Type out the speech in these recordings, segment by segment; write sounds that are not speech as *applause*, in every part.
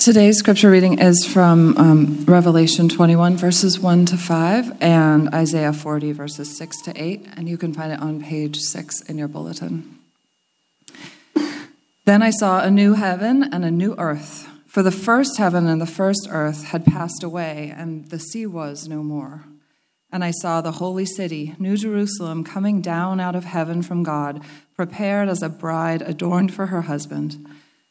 Today's scripture reading is from um, Revelation 21, verses 1 to 5, and Isaiah 40, verses 6 to 8, and you can find it on page 6 in your bulletin. Then I saw a new heaven and a new earth, for the first heaven and the first earth had passed away, and the sea was no more. And I saw the holy city, New Jerusalem, coming down out of heaven from God, prepared as a bride adorned for her husband.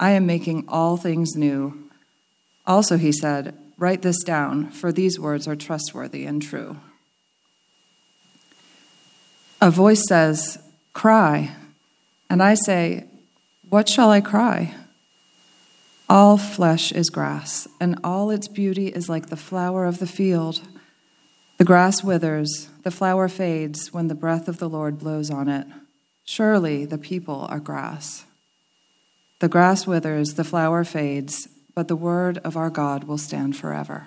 I am making all things new. Also, he said, Write this down, for these words are trustworthy and true. A voice says, Cry. And I say, What shall I cry? All flesh is grass, and all its beauty is like the flower of the field. The grass withers, the flower fades when the breath of the Lord blows on it. Surely the people are grass. The grass withers, the flower fades, but the word of our God will stand forever.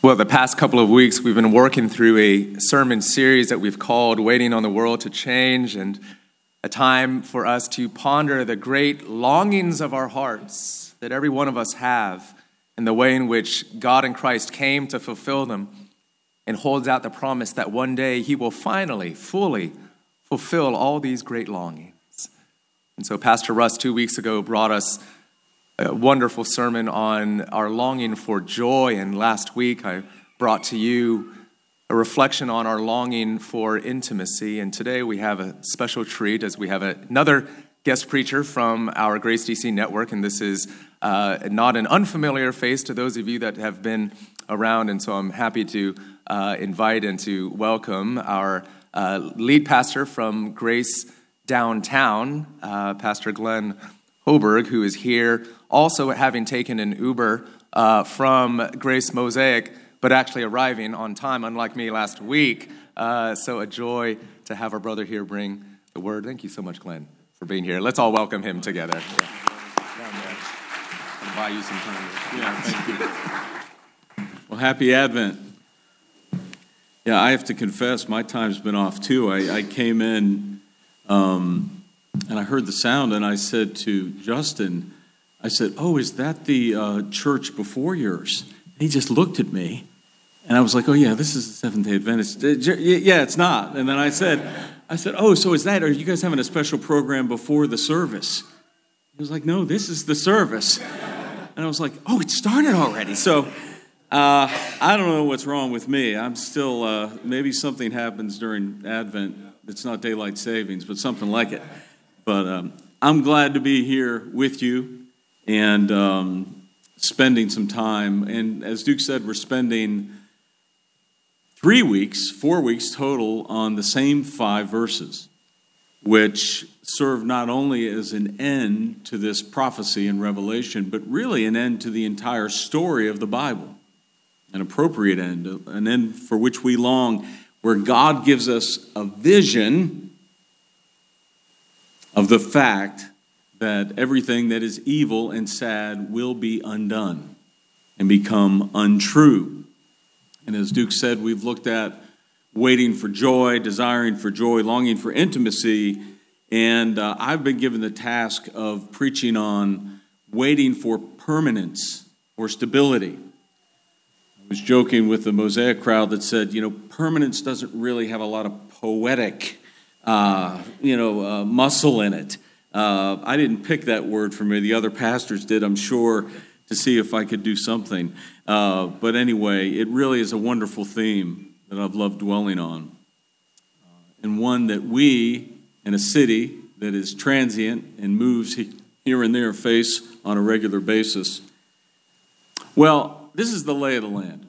Well, the past couple of weeks, we've been working through a sermon series that we've called Waiting on the World to Change, and a time for us to ponder the great longings of our hearts that every one of us have, and the way in which God and Christ came to fulfill them, and holds out the promise that one day He will finally, fully, fulfill all these great longings. And so, Pastor Russ, two weeks ago, brought us a wonderful sermon on our longing for joy. And last week, I brought to you a reflection on our longing for intimacy. And today, we have a special treat as we have another guest preacher from our Grace DC network. And this is uh, not an unfamiliar face to those of you that have been around. And so, I'm happy to uh, invite and to welcome our uh, lead pastor from Grace Downtown, uh, Pastor Glenn Hoberg, who is here, also having taken an Uber uh, from Grace Mosaic, but actually arriving on time, unlike me last week. Uh, so, a joy to have our brother here bring the word. Thank you so much, Glenn, for being here. Let's all welcome him together. Yeah. buy you some time. Yeah, thank you. Well, happy Advent. Yeah, I have to confess, my time's been off too. I, I came in um, and I heard the sound, and I said to Justin, I said, Oh, is that the uh, church before yours? And he just looked at me, and I was like, Oh, yeah, this is the Seventh day Adventist. Uh, yeah, it's not. And then I said, I said, Oh, so is that, are you guys having a special program before the service? He was like, No, this is the service. And I was like, Oh, it started already. So, uh, I don't know what's wrong with me. I'm still, uh, maybe something happens during Advent. It's not daylight savings, but something like it. But um, I'm glad to be here with you and um, spending some time. And as Duke said, we're spending three weeks, four weeks total on the same five verses, which serve not only as an end to this prophecy in Revelation, but really an end to the entire story of the Bible an appropriate end, an end for which we long, where God gives us a vision of the fact that everything that is evil and sad will be undone and become untrue. And as Duke said, we've looked at waiting for joy, desiring for joy, longing for intimacy. And uh, I've been given the task of preaching on waiting for permanence or stability was joking with the Mosaic crowd that said, you know, permanence doesn't really have a lot of poetic, uh, you know, uh, muscle in it. Uh, I didn't pick that word for me. The other pastors did, I'm sure, to see if I could do something. Uh, but anyway, it really is a wonderful theme that I've loved dwelling on, uh, and one that we, in a city that is transient and moves here and there, face on a regular basis. Well, this is the lay of the land.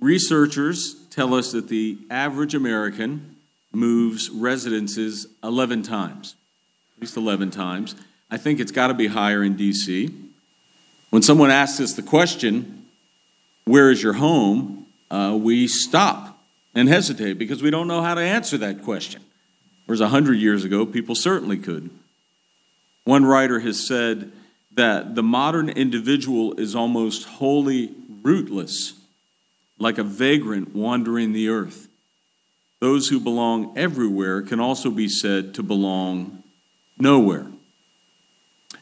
Researchers tell us that the average American moves residences 11 times, at least 11 times. I think it's got to be higher in D.C. When someone asks us the question, Where is your home? Uh, we stop and hesitate because we don't know how to answer that question. Whereas 100 years ago, people certainly could. One writer has said that the modern individual is almost wholly rootless, like a vagrant wandering the earth. Those who belong everywhere can also be said to belong nowhere.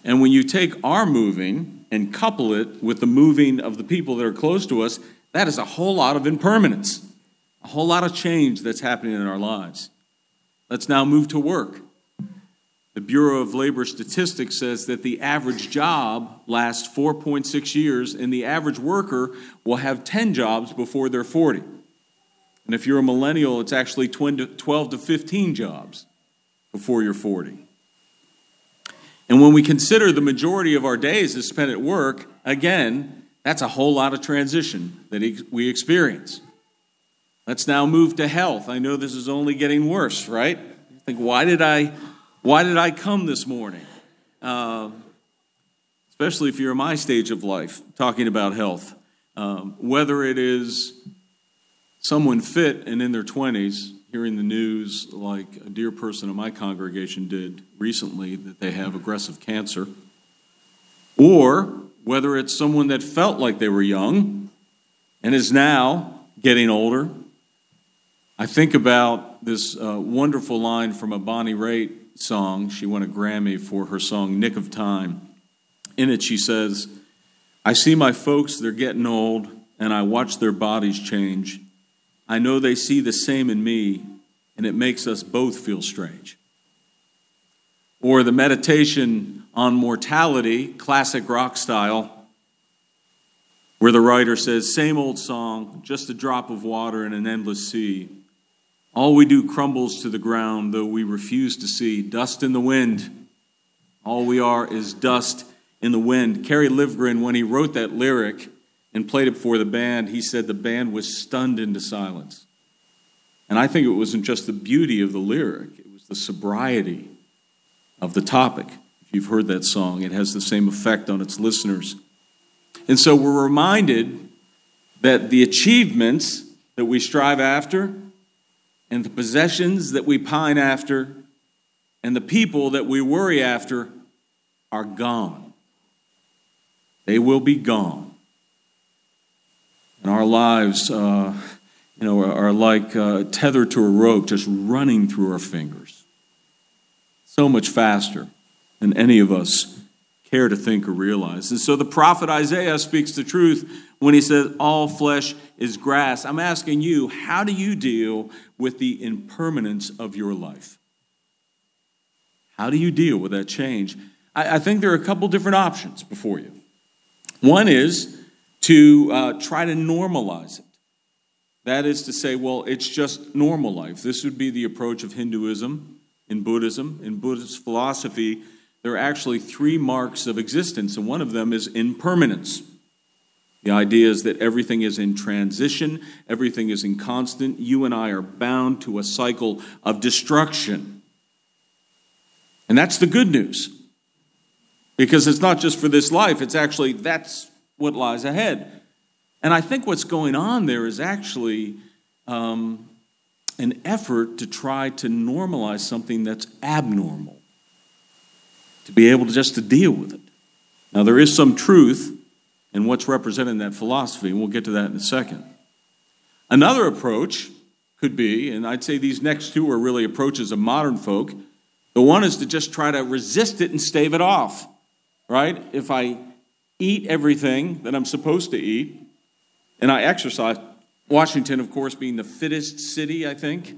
And when you take our moving and couple it with the moving of the people that are close to us, that is a whole lot of impermanence, a whole lot of change that's happening in our lives. Let's now move to work. The Bureau of Labor Statistics says that the average job lasts 4.6 years, and the average worker will have 10 jobs before they're 40. And if you're a millennial, it's actually 12 to 15 jobs before you're 40. And when we consider the majority of our days is spent at work, again, that's a whole lot of transition that we experience. Let's now move to health. I know this is only getting worse, right? Think, why did I, why did I come this morning? Uh, especially if you're in my stage of life, talking about health. Um, whether it is someone fit and in their 20s, hearing the news like a dear person in my congregation did recently that they have aggressive cancer, or whether it's someone that felt like they were young and is now getting older. I think about this uh, wonderful line from a Bonnie Raitt song. She won a Grammy for her song Nick of Time. In it, she says, I see my folks, they're getting old, and I watch their bodies change. I know they see the same in me, and it makes us both feel strange. Or the meditation on mortality, classic rock style, where the writer says, Same old song, just a drop of water in an endless sea. All we do crumbles to the ground, though we refuse to see. Dust in the wind. All we are is dust in the wind. Kerry Livgren, when he wrote that lyric, and played it for the band, he said the band was stunned into silence. And I think it wasn't just the beauty of the lyric, it was the sobriety of the topic. If you've heard that song, it has the same effect on its listeners. And so we're reminded that the achievements that we strive after, and the possessions that we pine after, and the people that we worry after are gone. They will be gone. And our lives, uh, you know, are, like uh, tethered to a rope, just running through our fingers. So much faster than any of us care to think or realize. And so the prophet Isaiah speaks the truth when he says, All flesh is grass. I'm asking you, how do you deal with the impermanence of your life? How do you deal with that change? I, I think there are a couple different options before you. One is to uh, try to normalize it. That is to say, well, it's just normal life. This would be the approach of Hinduism, in Buddhism. In Buddhist philosophy, there are actually three marks of existence, and one of them is impermanence. The idea is that everything is in transition, everything is in constant. You and I are bound to a cycle of destruction. And that's the good news. Because it's not just for this life, it's actually that's what lies ahead. And I think what's going on there is actually um, an effort to try to normalize something that's abnormal, to be able to just to deal with it. Now, there is some truth in what's represented in that philosophy, and we'll get to that in a second. Another approach could be, and I'd say these next two are really approaches of modern folk. The one is to just try to resist it and stave it off, right? If I eat everything that I'm supposed to eat, and I exercise. Washington, of course, being the fittest city, I think.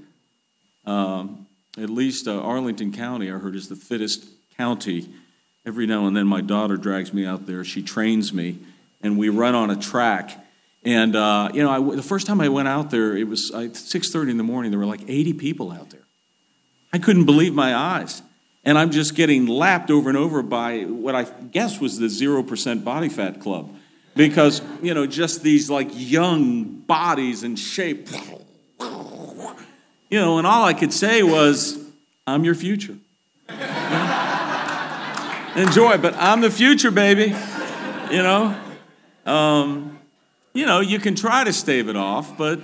Um, at least uh, Arlington County, I heard, is the fittest county. Every now and then, my daughter drags me out there. She trains me, and we run on a track. And uh, you know, I, the first time I went out there, it was uh, six thirty in the morning. There were like eighty people out there. I couldn't believe my eyes and I'm just getting lapped over and over by what I guess was the 0% body fat club. Because, you know, just these like young bodies and shape. You know, and all I could say was, I'm your future. Enjoy. But I'm the future, baby. You know, um, you know, you can try to stave it off, but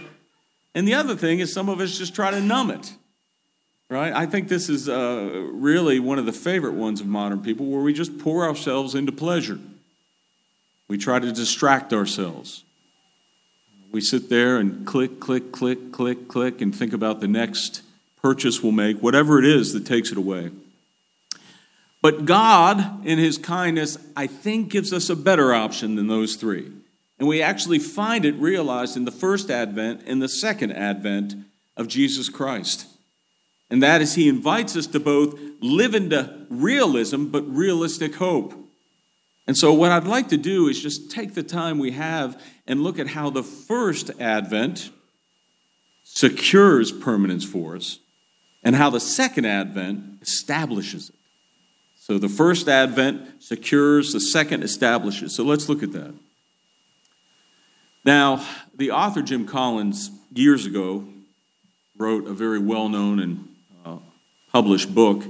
and the other thing is some of us just try to numb it. Right? I think this is uh, really one of the favorite ones of modern people where we just pour ourselves into pleasure. We try to distract ourselves. We sit there and click, click, click, click, click, and think about the next purchase we'll make, whatever it is that takes it away. But God, in His kindness, I think gives us a better option than those three. And we actually find it realized in the first advent and the second advent of Jesus Christ. And that is, He invites us to both live into realism, but realistic hope. And so, what I'd like to do is just take the time we have and look at how the first advent secures permanence for us and how the second advent establishes it. So the first advent secures, the second establishes. So let's look at that. Now, the author Jim Collins, years ago, wrote a very well known and uh, published book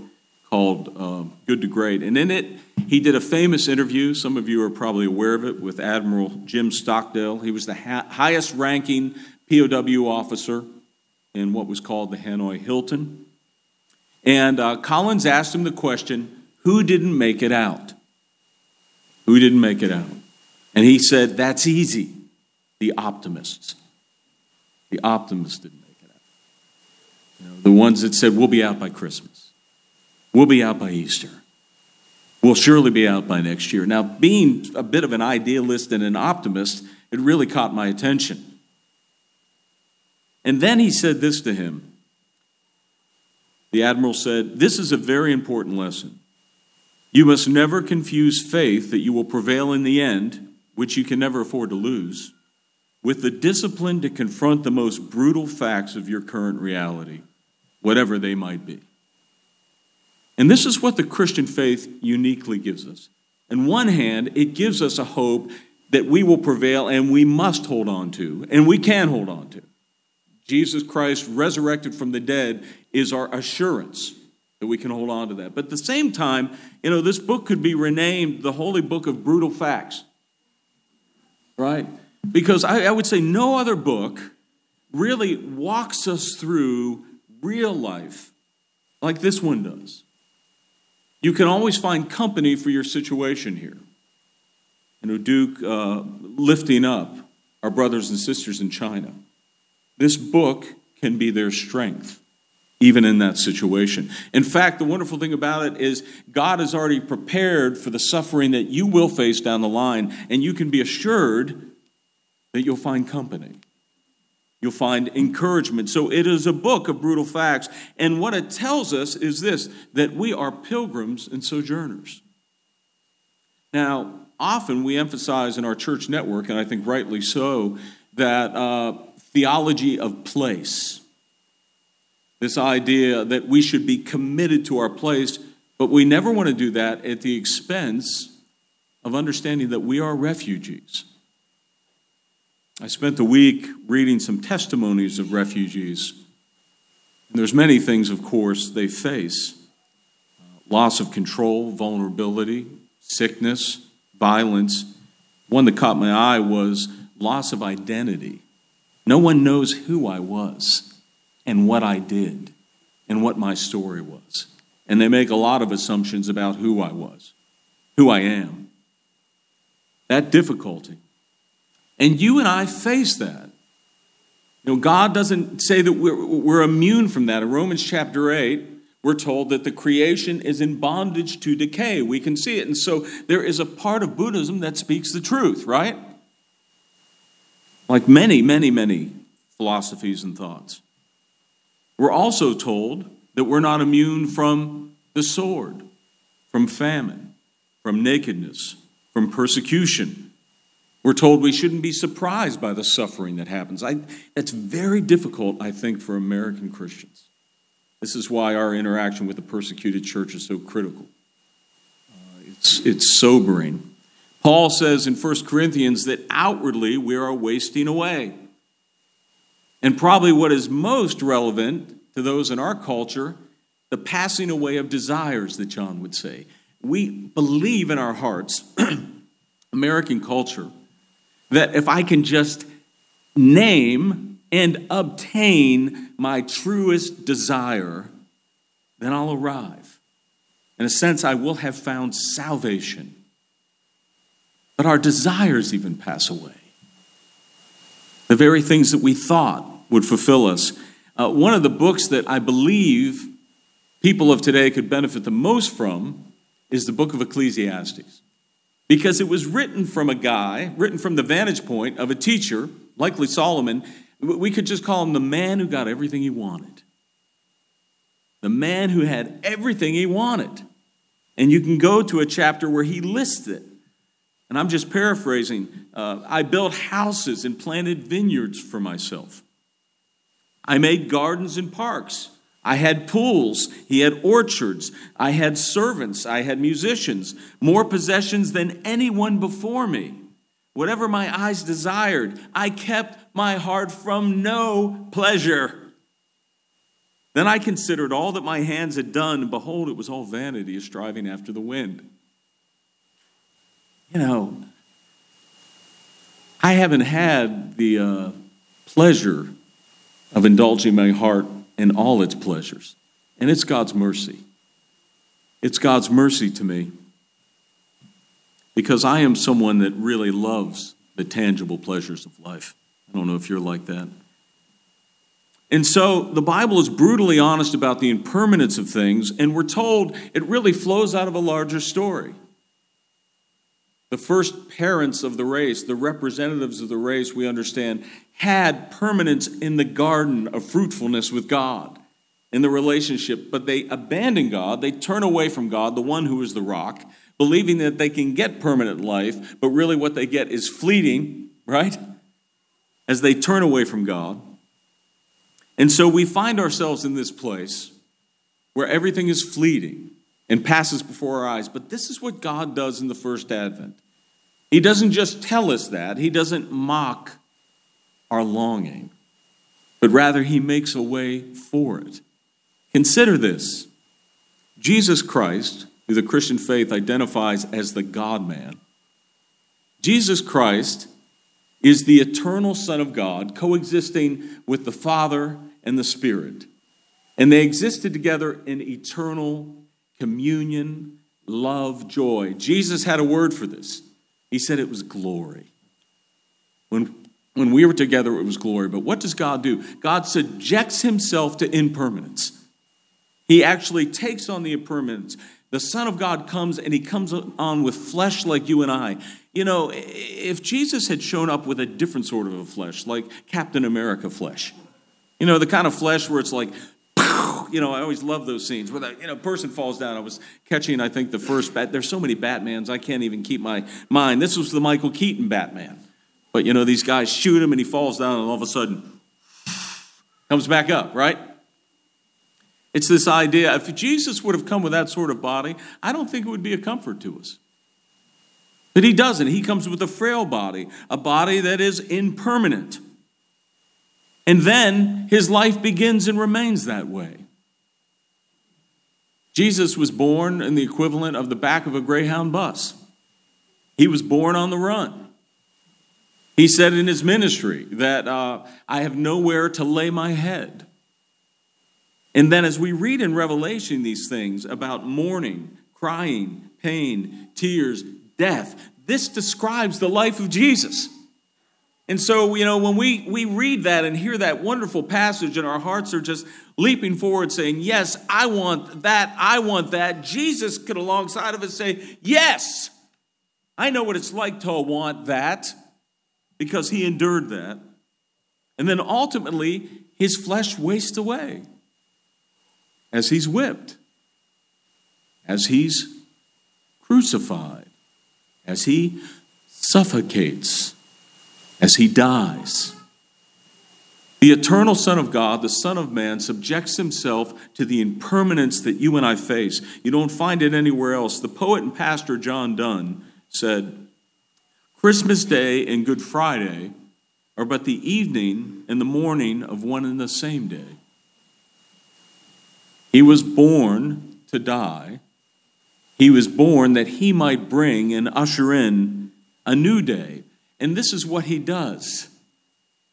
called uh, Good to Great. And in it, he did a famous interview. Some of you are probably aware of it with Admiral Jim Stockdale. He was the ha- highest ranking POW officer in what was called the Hanoi Hilton. And uh, Collins asked him the question who didn't make it out? Who didn't make it out? And he said, That's easy. The optimists. The optimists didn't make it out. You know, the ones that said, We'll be out by Christmas. We'll be out by Easter. We'll surely be out by next year. Now, being a bit of an idealist and an optimist, it really caught my attention. And then he said this to him. The admiral said, This is a very important lesson. You must never confuse faith that you will prevail in the end, which you can never afford to lose, with the discipline to confront the most brutal facts of your current reality, whatever they might be. And this is what the Christian faith uniquely gives us. On one hand, it gives us a hope that we will prevail and we must hold on to, and we can hold on to. Jesus Christ, resurrected from the dead, is our assurance that we can hold on to that. But at the same time, you know, this book could be renamed the Holy Book of Brutal Facts, right? Because I, I would say no other book really walks us through real life like this one does. You can always find company for your situation here. You know, Duke uh, lifting up our brothers and sisters in China. This book can be their strength even in that situation. In fact, the wonderful thing about it is God has already prepared for the suffering that you will face down the line, and you can be assured that you'll find company. You'll find encouragement. So it is a book of brutal facts. And what it tells us is this that we are pilgrims and sojourners. Now, often we emphasize in our church network, and I think rightly so, that uh, theology of place this idea that we should be committed to our place, but we never want to do that at the expense of understanding that we are refugees. I spent the week reading some testimonies of refugees. And there's many things, of course, they face uh, loss of control, vulnerability, sickness, violence. One that caught my eye was loss of identity. No one knows who I was and what I did and what my story was. And they make a lot of assumptions about who I was, who I am. That difficulty. And you and I face that. You know, God doesn't say that we're, we're immune from that. In Romans chapter 8, we're told that the creation is in bondage to decay. We can see it. And so there is a part of Buddhism that speaks the truth, right? Like many, many, many philosophies and thoughts. We're also told that we're not immune from the sword, from famine, from nakedness, from persecution. We're told we shouldn't be surprised by the suffering that happens. I, that's very difficult, I think, for American Christians. This is why our interaction with the persecuted church is so critical. Uh, it's, it's sobering. Paul says in 1 Corinthians that outwardly we are wasting away. And probably what is most relevant to those in our culture, the passing away of desires that John would say. we believe in our hearts, *clears throat* American culture, that if I can just name and obtain my truest desire, then I'll arrive. In a sense, I will have found salvation. But our desires even pass away. The very things that we thought would fulfill us. Uh, one of the books that I believe people of today could benefit the most from is the book of Ecclesiastes. Because it was written from a guy, written from the vantage point of a teacher, likely Solomon. We could just call him the man who got everything he wanted. The man who had everything he wanted. And you can go to a chapter where he lists it. And I'm just paraphrasing. Uh, I built houses and planted vineyards for myself. I made gardens and parks. I had pools. He had orchards. I had servants. I had musicians. More possessions than anyone before me. Whatever my eyes desired, I kept my heart from no pleasure. Then I considered all that my hands had done, and behold, it was all vanity, striving after the wind. You know, I haven't had the uh, pleasure of indulging my heart in all its pleasures, and it's God's mercy. It's God's mercy to me because I am someone that really loves the tangible pleasures of life. I don't know if you're like that. And so the Bible is brutally honest about the impermanence of things, and we're told it really flows out of a larger story. The first parents of the race, the representatives of the race, we understand, had permanence in the garden of fruitfulness with God, in the relationship, but they abandon God. They turn away from God, the one who is the rock, believing that they can get permanent life, but really what they get is fleeting, right? As they turn away from God. And so we find ourselves in this place where everything is fleeting and passes before our eyes. But this is what God does in the first advent. He doesn't just tell us that, He doesn't mock our longing, but rather He makes a way for it. Consider this Jesus Christ, who the Christian faith identifies as the God man, Jesus Christ is the eternal Son of God, coexisting with the Father and the Spirit. And they existed together in eternal communion, love, joy. Jesus had a word for this. He said it was glory. When, when we were together, it was glory. But what does God do? God subjects himself to impermanence. He actually takes on the impermanence. The Son of God comes and he comes on with flesh like you and I. You know, if Jesus had shown up with a different sort of a flesh, like Captain America flesh, you know, the kind of flesh where it's like, you know, I always love those scenes where that, you know, person falls down. I was catching, I think, the first Bat. There's so many Batmans, I can't even keep my mind. This was the Michael Keaton Batman. But, you know, these guys shoot him and he falls down and all of a sudden *sniffs* comes back up, right? It's this idea. If Jesus would have come with that sort of body, I don't think it would be a comfort to us. But he doesn't. He comes with a frail body, a body that is impermanent. And then his life begins and remains that way. Jesus was born in the equivalent of the back of a Greyhound bus. He was born on the run. He said in his ministry that uh, I have nowhere to lay my head. And then, as we read in Revelation these things about mourning, crying, pain, tears, death. This describes the life of Jesus. And so, you know, when we, we read that and hear that wonderful passage, and our hearts are just leaping forward saying, Yes, I want that, I want that, Jesus could alongside of us say, Yes, I know what it's like to want that because he endured that. And then ultimately, his flesh wastes away as he's whipped, as he's crucified, as he suffocates, as he dies. The eternal Son of God, the Son of Man, subjects himself to the impermanence that you and I face. You don't find it anywhere else. The poet and pastor John Donne said, Christmas Day and Good Friday are but the evening and the morning of one and the same day. He was born to die He was born that he might bring and usher in a new day. And this is what he does.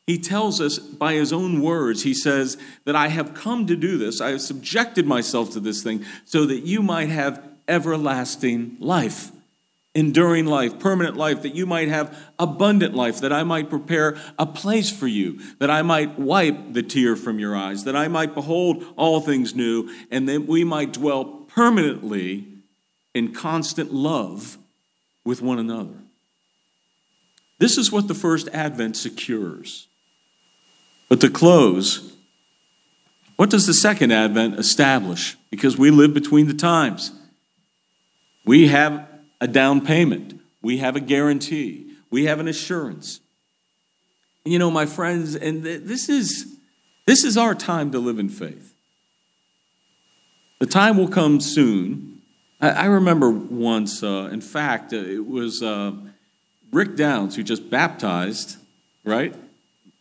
He tells us by his own words, he says, that I have come to do this. I have subjected myself to this thing so that you might have everlasting life, enduring life, permanent life, that you might have abundant life, that I might prepare a place for you, that I might wipe the tear from your eyes, that I might behold all things new, and that we might dwell permanently in constant love with one another. This is what the first advent secures. But to close, what does the second advent establish? Because we live between the times. We have a down payment, we have a guarantee, we have an assurance. And you know, my friends, and this is this is our time to live in faith. The time will come soon. I, I remember once, uh, in fact, uh, it was uh, Rick Downs who just baptized, right?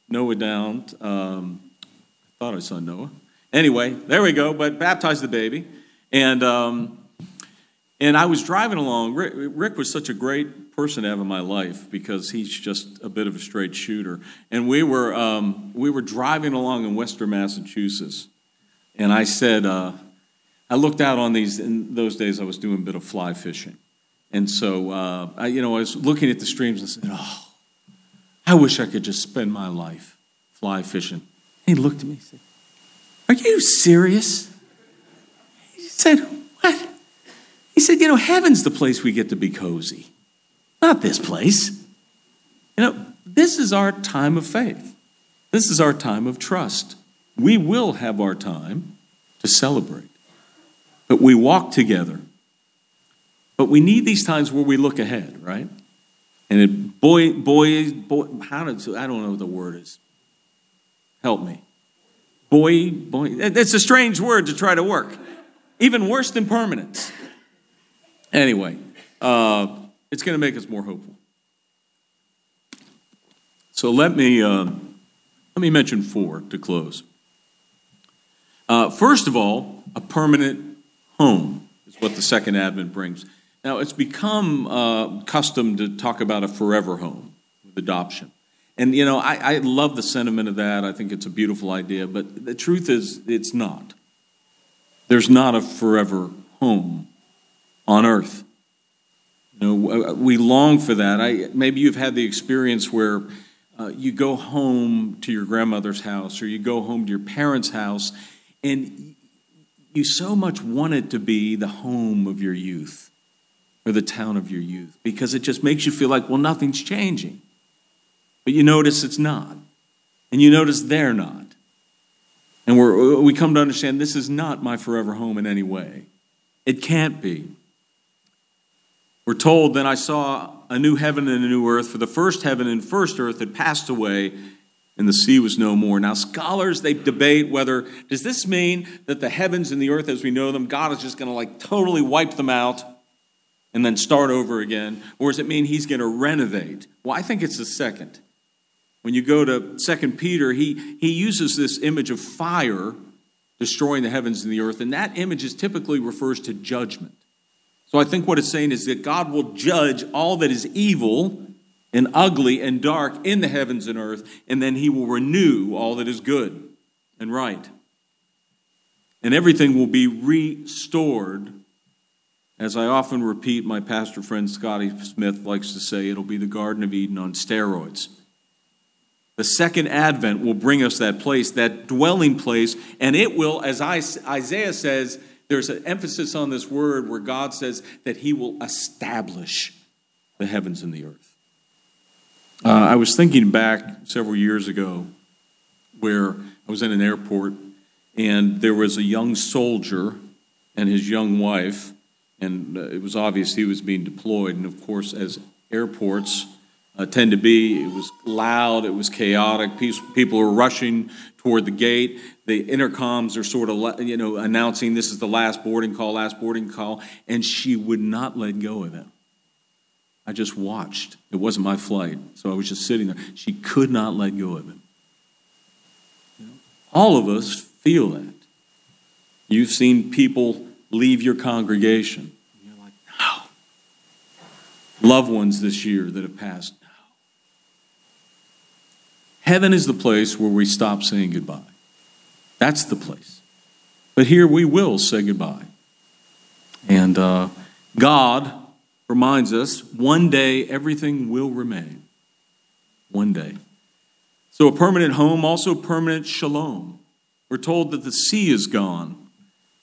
Noah Downs. Um, I thought I saw Noah. Anyway, there we go. But baptized the baby, and um, and I was driving along. Rick, Rick, was such a great person to have in my life because he's just a bit of a straight shooter. And we were, um, we were driving along in Western Massachusetts. And I said, uh, I looked out on these, in those days I was doing a bit of fly fishing. And so, uh, I, you know, I was looking at the streams and said, oh, I wish I could just spend my life fly fishing. He looked at me and said, Are you serious? He said, What? He said, You know, heaven's the place we get to be cozy, not this place. You know, this is our time of faith, this is our time of trust. We will have our time to celebrate, but we walk together. But we need these times where we look ahead, right? And it, boy, boy, boy, how does, I don't know what the word is. Help me. Boy, boy, it's a strange word to try to work. Even worse than permanence. Anyway, uh, it's going to make us more hopeful. So let me uh, let me mention four to close. Uh, first of all, a permanent home is what the second advent brings. Now it's become uh, custom to talk about a forever home with adoption, and you know I, I love the sentiment of that. I think it's a beautiful idea, but the truth is it's not. There's not a forever home on earth. You know, we long for that. I, maybe you've had the experience where uh, you go home to your grandmother's house or you go home to your parents' house, and you so much want it to be the home of your youth or the town of your youth because it just makes you feel like, well, nothing's changing. But you notice it's not. And you notice they're not. And we we come to understand this is not my forever home in any way. It can't be. We're told, Then I saw a new heaven and a new earth, for the first heaven and first earth had passed away, and the sea was no more. Now, scholars, they debate whether, does this mean that the heavens and the earth as we know them, God is just going to like totally wipe them out and then start over again? Or does it mean he's going to renovate? Well, I think it's the second. When you go to Second Peter, he, he uses this image of fire destroying the heavens and the earth, and that image is typically refers to judgment. So I think what it's saying is that God will judge all that is evil and ugly and dark in the heavens and earth, and then he will renew all that is good and right. And everything will be restored. As I often repeat, my pastor friend Scotty Smith likes to say, it'll be the Garden of Eden on steroids. The second advent will bring us that place, that dwelling place, and it will, as Isaiah says, there's an emphasis on this word where God says that He will establish the heavens and the earth. Uh, I was thinking back several years ago where I was in an airport and there was a young soldier and his young wife, and uh, it was obvious he was being deployed. And of course, as airports, uh, tend to be. It was loud, it was chaotic. People were rushing toward the gate. The intercoms are sort of, you know, announcing this is the last boarding call, last boarding call, and she would not let go of them. I just watched. It wasn't my flight, so I was just sitting there. She could not let go of him. All of us feel that. You've seen people leave your congregation. You're like, no. loved ones this year that have passed. No. Heaven is the place where we stop saying goodbye. That's the place. But here we will say goodbye. And uh, God reminds us one day everything will remain. One day. So, a permanent home, also permanent shalom. We're told that the sea is gone.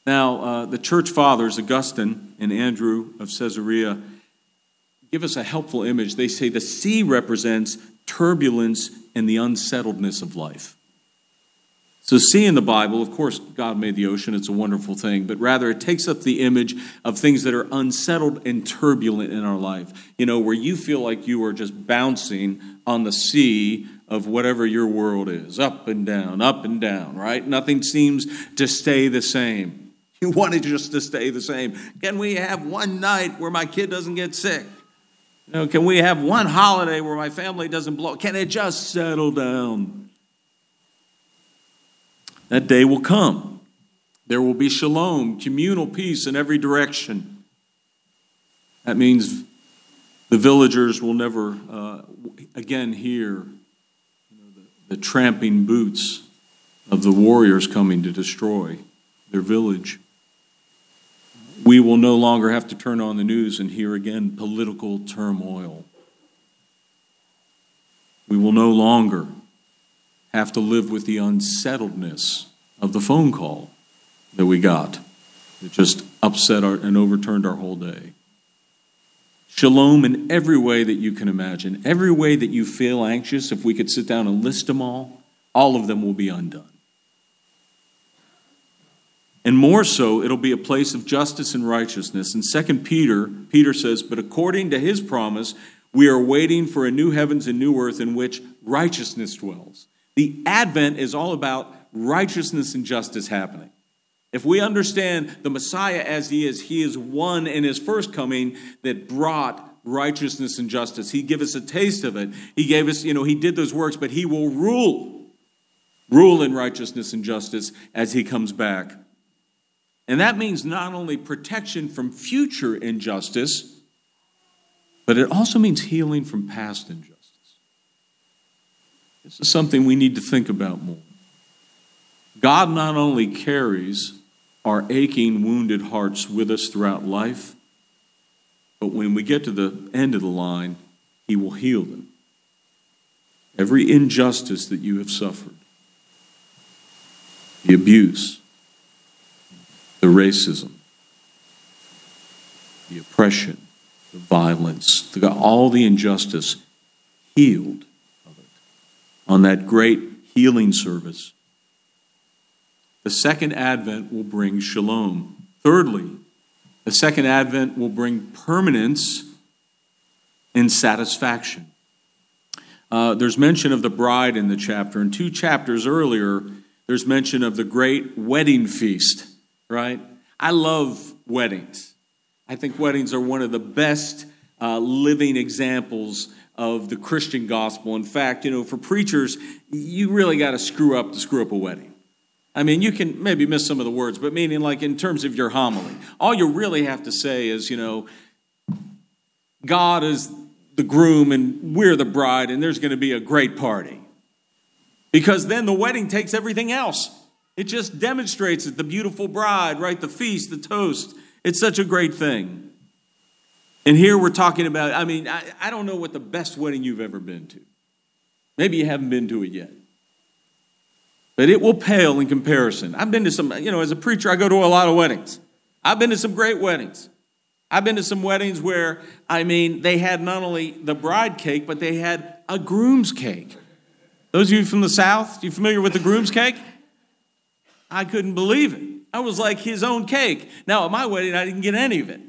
Now, uh, the church fathers, Augustine and Andrew of Caesarea, give us a helpful image. They say the sea represents turbulence and the unsettledness of life. So, sea in the Bible, of course, God made the ocean, it's a wonderful thing, but rather it takes up the image of things that are unsettled and turbulent in our life. You know, where you feel like you are just bouncing on the sea of whatever your world is up and down, up and down, right? Nothing seems to stay the same. *laughs* You want it just to stay the same. Can we have one night where my kid doesn't get sick? You know, can we have one holiday where my family doesn't blow? Can it just settle down? That day will come. There will be shalom, communal peace in every direction. That means the villagers will never uh, again hear you know, the, the tramping boots of the warriors coming to destroy their village. We will no longer have to turn on the news and hear again political turmoil. We will no longer have to live with the unsettledness of the phone call that we got that just upset our, and overturned our whole day. Shalom in every way that you can imagine. Every way that you feel anxious, if we could sit down and list them all, all of them will be undone. And more so, it'll be a place of justice and righteousness. In 2 Peter, Peter says, But according to his promise, we are waiting for a new heavens and new earth in which righteousness dwells. The Advent is all about righteousness and justice happening. If we understand the Messiah as he is, he is one in his first coming that brought righteousness and justice. He gave us a taste of it. He gave us, you know, he did those works, but he will rule, rule in righteousness and justice as he comes back. And that means not only protection from future injustice, but it also means healing from past injustice. This is something we need to think about more. God not only carries our aching, wounded hearts with us throughout life, but when we get to the end of the line, He will heal them. Every injustice that you have suffered, the abuse, the racism, the oppression, the violence, the, all the injustice healed of it on that great healing service. The second advent will bring shalom. Thirdly, the second advent will bring permanence and satisfaction. Uh, there's mention of the bride in the chapter, and two chapters earlier, there's mention of the great wedding feast right? I love weddings. I think weddings are one of the best uh, living examples of the Christian gospel. In fact, you know, for preachers, you really got to screw up to screw up a wedding. I mean, you can maybe miss some of the words, but meaning like in terms of your homily, all you really have to say is, you know, God is the groom and we're the bride, and there's going to be a great party. Because then the wedding takes everything else. It just demonstrates it the beautiful bride, right? The feast, the toast. It's such a great thing. And here we're talking about, I mean, I, I don't know what the best wedding you've ever been to. Maybe you haven't been to it yet. But it will pale in comparison. I've been to some, you know, as a preacher, I go to a lot of weddings. I've been to some great weddings. I've been to some weddings where, I mean, they had not only the bride cake, but they had a groom's cake. Those of you from the South, you familiar with the groom's cake? I couldn't believe it. I was like his own cake. Now, at my wedding, I didn't get any of it.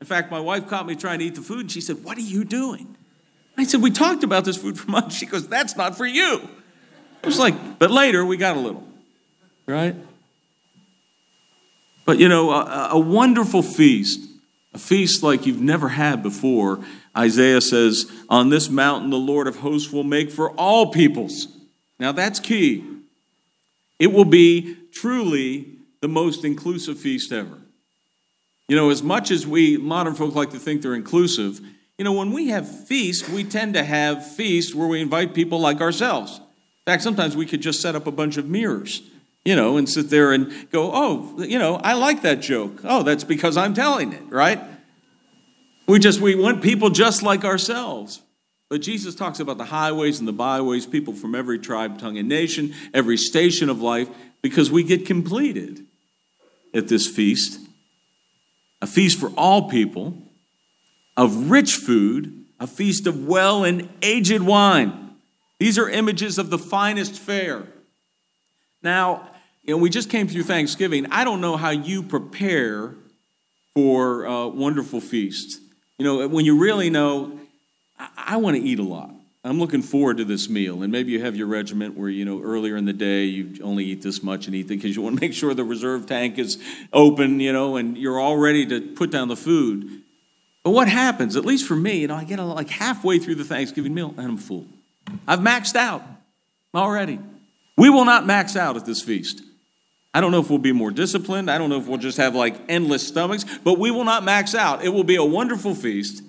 In fact, my wife caught me trying to eat the food and she said, What are you doing? I said, We talked about this food for *laughs* months. She goes, That's not for you. I was like, But later we got a little, right? But you know, a, a wonderful feast, a feast like you've never had before. Isaiah says, On this mountain the Lord of hosts will make for all peoples. Now that's key. It will be truly the most inclusive feast ever. You know, as much as we modern folk like to think they're inclusive, you know, when we have feasts, we tend to have feasts where we invite people like ourselves. In fact, sometimes we could just set up a bunch of mirrors, you know, and sit there and go, oh, you know, I like that joke. Oh, that's because I'm telling it, right? We just, we want people just like ourselves. But Jesus talks about the highways and the byways, people from every tribe, tongue, and nation, every station of life, because we get completed at this feast. A feast for all people, of rich food, a feast of well and aged wine. These are images of the finest fare. Now, you know, we just came through Thanksgiving. I don't know how you prepare for uh, wonderful feasts. You know, when you really know, I, I want to eat a lot. I'm looking forward to this meal. And maybe you have your regiment where, you know, earlier in the day you only eat this much and eat because you want to *laughs* make sure the reserve tank is open, you know, and you're all ready to put down the food. But what happens, at least for me, you know, I get like halfway through the Thanksgiving meal and I'm full. I've maxed out already. We will not max out at this feast. I don't know if we'll be more disciplined. I don't know if we'll just have like endless stomachs, but we will not max out. It will be a wonderful feast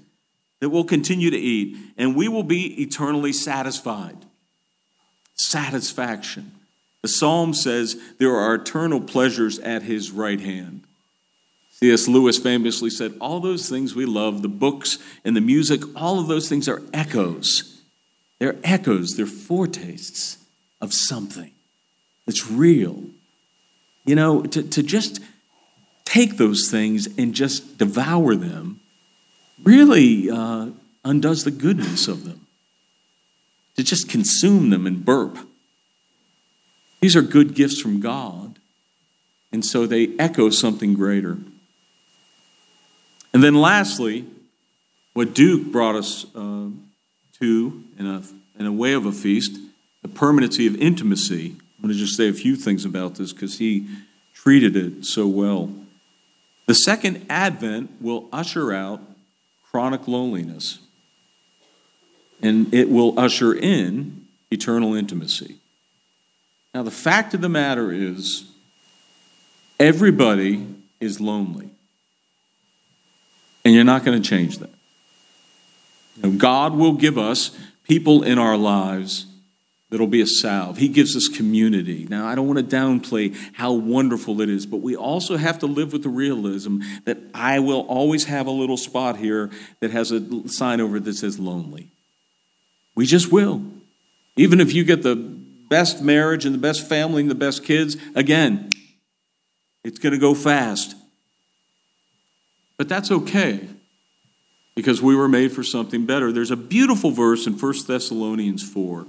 that we'll continue to eat, and we will be eternally satisfied. Satisfaction. The psalm says there are eternal pleasures at his right hand. C.S. Lewis famously said, All those things we love, the books and the music, all of those things are echoes. They're echoes, they're foretastes of something that's real you know, to, to just take those things and just devour them really uh, undoes the goodness of them. To just consume them and burp. These are good gifts from God, and so they echo something greater. And then, lastly, what Duke brought us uh, to in a, in a way of a feast, the permanency of intimacy I'm going to just say a few things about this because he treated it so well. The second advent will usher out chronic loneliness, and it will usher in eternal intimacy. Now, the fact of the matter is, everybody is lonely, and you're not going to change that. You know, God will give us people in our lives that'll be a salve. He gives us community. Now, I don't want to downplay how wonderful it is, but we also have to live with the realism that I will always have a little spot here that has a sign over it that says lonely. We just will. Even if you get the best marriage and the best family and the best kids, again, it's going to go fast. But that's okay because we were made for something better. There's a beautiful verse in 1 Thessalonians 4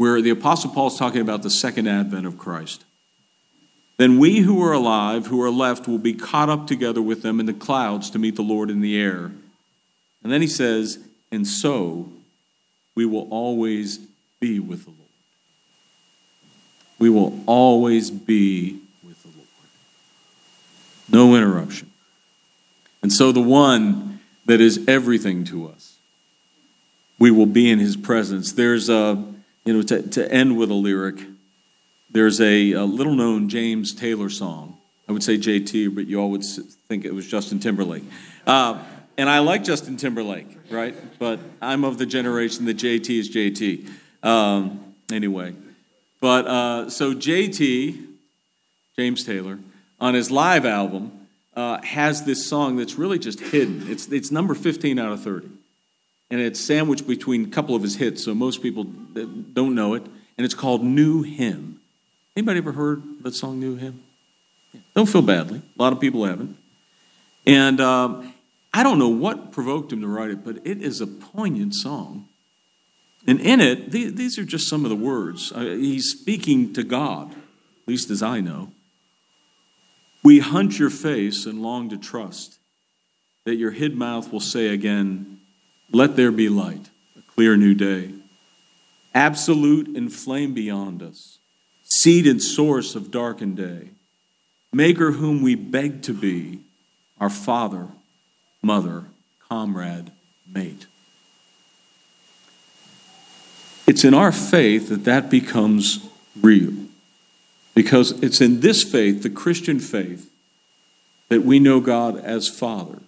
where the Apostle Paul is talking about the second advent of Christ. Then we who are alive, who are left, will be caught up together with them in the clouds to meet the Lord in the air. And then he says, and so we will always be with the Lord. We will always be with the Lord. No interruption. And so the one that is everything to us, we will be in his presence. There's a you know, to, to end with a lyric, there's a, a little known James Taylor song. I would say JT, but you all would think it was Justin Timberlake. Uh, and I like Justin Timberlake, right? But I'm of the generation that JT is JT. Um, anyway, but uh, so JT, James Taylor, on his live album, uh, has this song that's really just hidden. It's, it's number 15 out of 30 and it's sandwiched between a couple of his hits, so most people don't know it. And it's called New Hymn. Anybody ever heard that song, New Hymn? Don't feel badly. A lot of people haven't. And um, I don't know what provoked him to write it, but it is a poignant song. And in it, these are just some of the words. Uh, he's speaking to God, at least as I know. We hunt your face and long to trust that your hid mouth will say again, let there be light, a clear new day. Absolute and flame beyond us, seed and source of darkened day, maker whom we beg to be, our father, mother, comrade, mate. It's in our faith that that becomes real. Because it's in this faith, the Christian faith, that we know God as Father,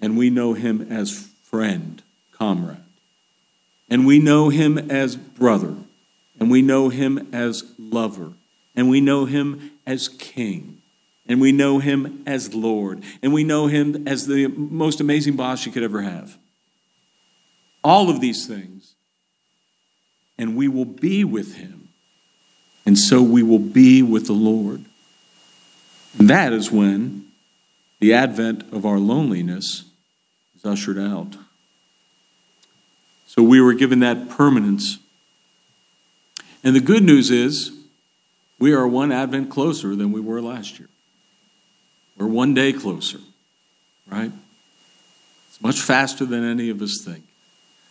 and we know Him as friend, comrade, and we know Him as brother, and we know Him as lover, and we know Him as King, and we know Him as Lord, and we know Him as the most amazing boss you could ever have. All of these things, and we will be with Him, and so we will be with the Lord. And that is when the advent of our loneliness is ushered out. So we were given that permanence. And the good news is we are one advent closer than we were last year. We're one day closer, right? It's much faster than any of us think.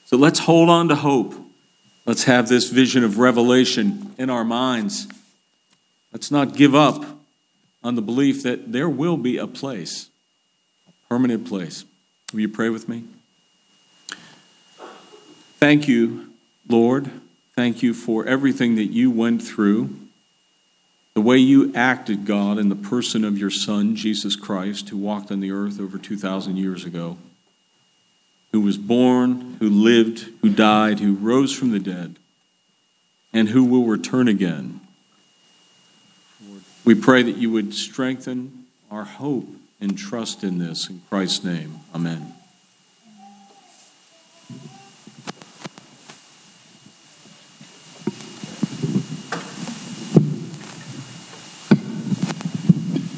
So let's hold on to hope. Let's have this vision of revelation in our minds. Let's not give up on the belief that there will be a place, a permanent place. Will you pray with me? Thank you, Lord. Thank you for everything that you went through, the way you acted, God, in the person of your Son, Jesus Christ, who walked on the earth over 2,000 years ago, who was born, who lived, who died, who rose from the dead, and who will return again we pray that you would strengthen our hope and trust in this. In Christ's name, amen.